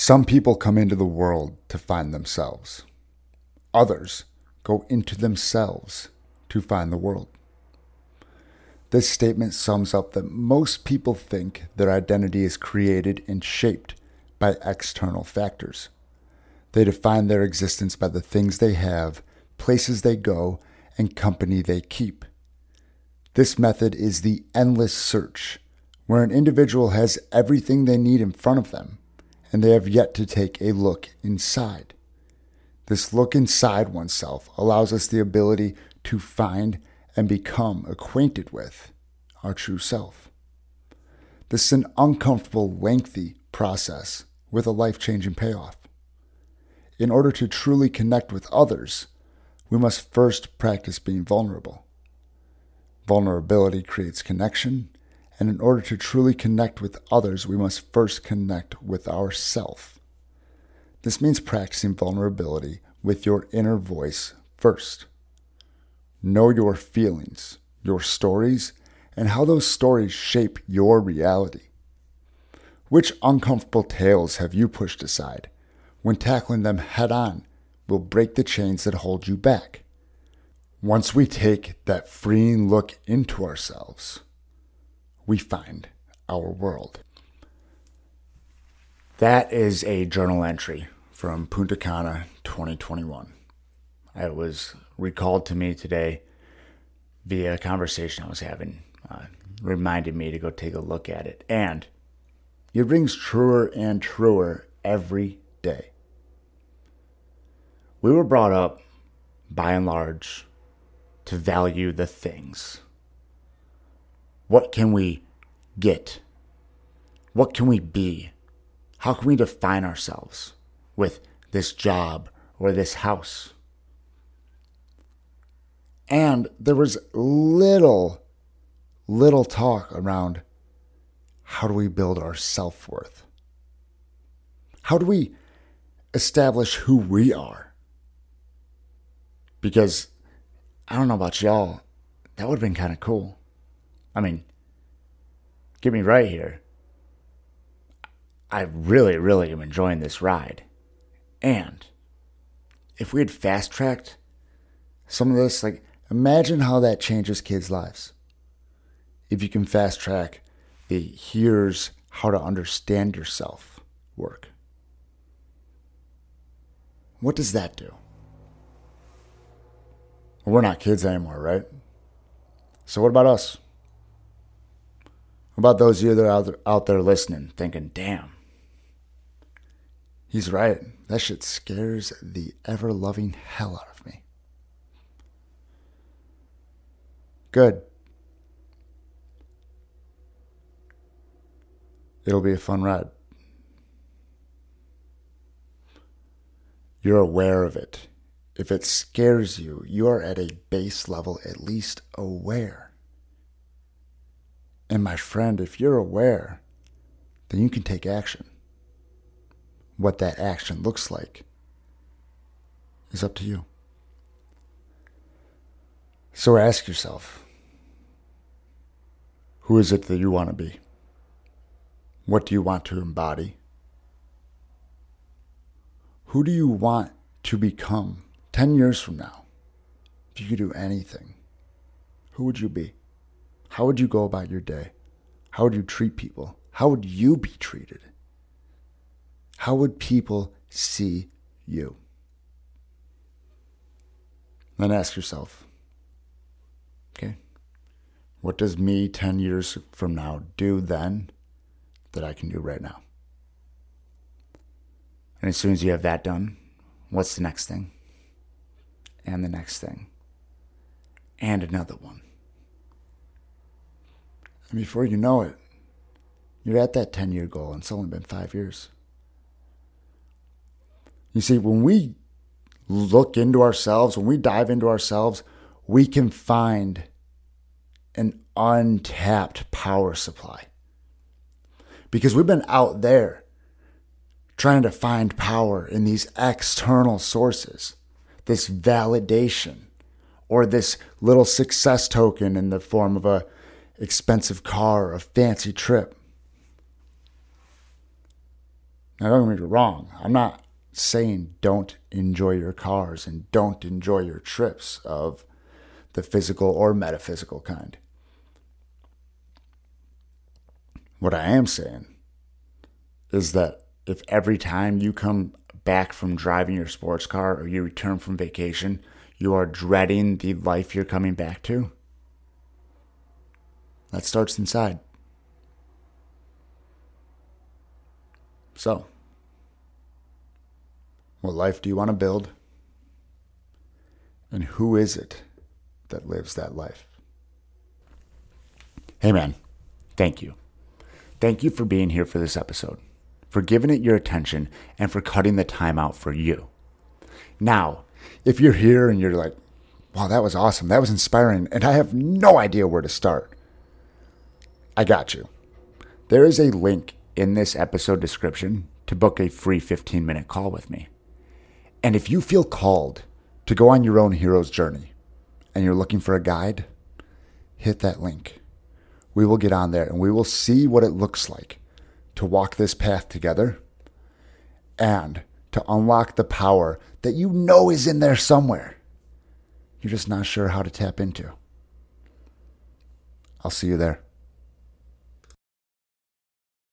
Some people come into the world to find themselves. Others go into themselves to find the world. This statement sums up that most people think their identity is created and shaped by external factors. They define their existence by the things they have, places they go, and company they keep. This method is the endless search, where an individual has everything they need in front of them, and they have yet to take a look inside. This look inside oneself allows us the ability to find and become acquainted with our true self. This is an uncomfortable, lengthy process with a life changing payoff. In order to truly connect with others, we must first practice being vulnerable. Vulnerability creates connection, and in order to truly connect with others, we must first connect with ourself. This means practicing vulnerability with your inner voice first. Know your feelings, your stories, and how those stories shape your reality. Which uncomfortable tales have you pushed aside? When tackling them head on, will break the chains that hold you back. Once we take that freeing look into ourselves, we find our world. That is a journal entry from Punta Cana 2021. It was recalled to me today via a conversation I was having, uh, reminded me to go take a look at it. And it rings truer and truer every day. We were brought up, by and large, to value the things. What can we get? What can we be? How can we define ourselves with this job or this house? And there was little, little talk around how do we build our self worth? How do we establish who we are? Because I don't know about y'all, that would have been kind of cool. I mean, get me right here. I really, really am enjoying this ride. And if we had fast tracked some of this, like, imagine how that changes kids' lives. If you can fast track the here's how to understand yourself work. What does that do? We're not kids anymore, right? So, what about us? About those of you that are out there, out there listening, thinking, damn, he's right. That shit scares the ever loving hell out of me. Good. It'll be a fun ride. You're aware of it. If it scares you, you are at a base level at least aware. And my friend, if you're aware, then you can take action. What that action looks like is up to you. So ask yourself who is it that you want to be? What do you want to embody? Who do you want to become 10 years from now? If you could do anything, who would you be? How would you go about your day? How would you treat people? How would you be treated? How would people see you? Then ask yourself, okay, what does me 10 years from now do then that I can do right now? And as soon as you have that done, what's the next thing? And the next thing. And another one. And before you know it, you're at that 10 year goal, and it's only been five years. You see, when we look into ourselves, when we dive into ourselves, we can find an untapped power supply. Because we've been out there trying to find power in these external sources, this validation, or this little success token in the form of a expensive car, a fancy trip. Now, don't get me wrong. I'm not saying don't enjoy your cars and don't enjoy your trips of the physical or metaphysical kind. What I am saying is that if every time you come back from driving your sports car or you return from vacation, you are dreading the life you're coming back to, that starts inside. So, what life do you want to build? And who is it that lives that life? Hey, man, thank you. Thank you for being here for this episode, for giving it your attention, and for cutting the time out for you. Now, if you're here and you're like, wow, that was awesome, that was inspiring, and I have no idea where to start, I got you. There is a link in this episode description to book a free 15 minute call with me. And if you feel called to go on your own hero's journey and you're looking for a guide, hit that link. We will get on there and we will see what it looks like to walk this path together and to unlock the power that you know is in there somewhere. You're just not sure how to tap into. I'll see you there.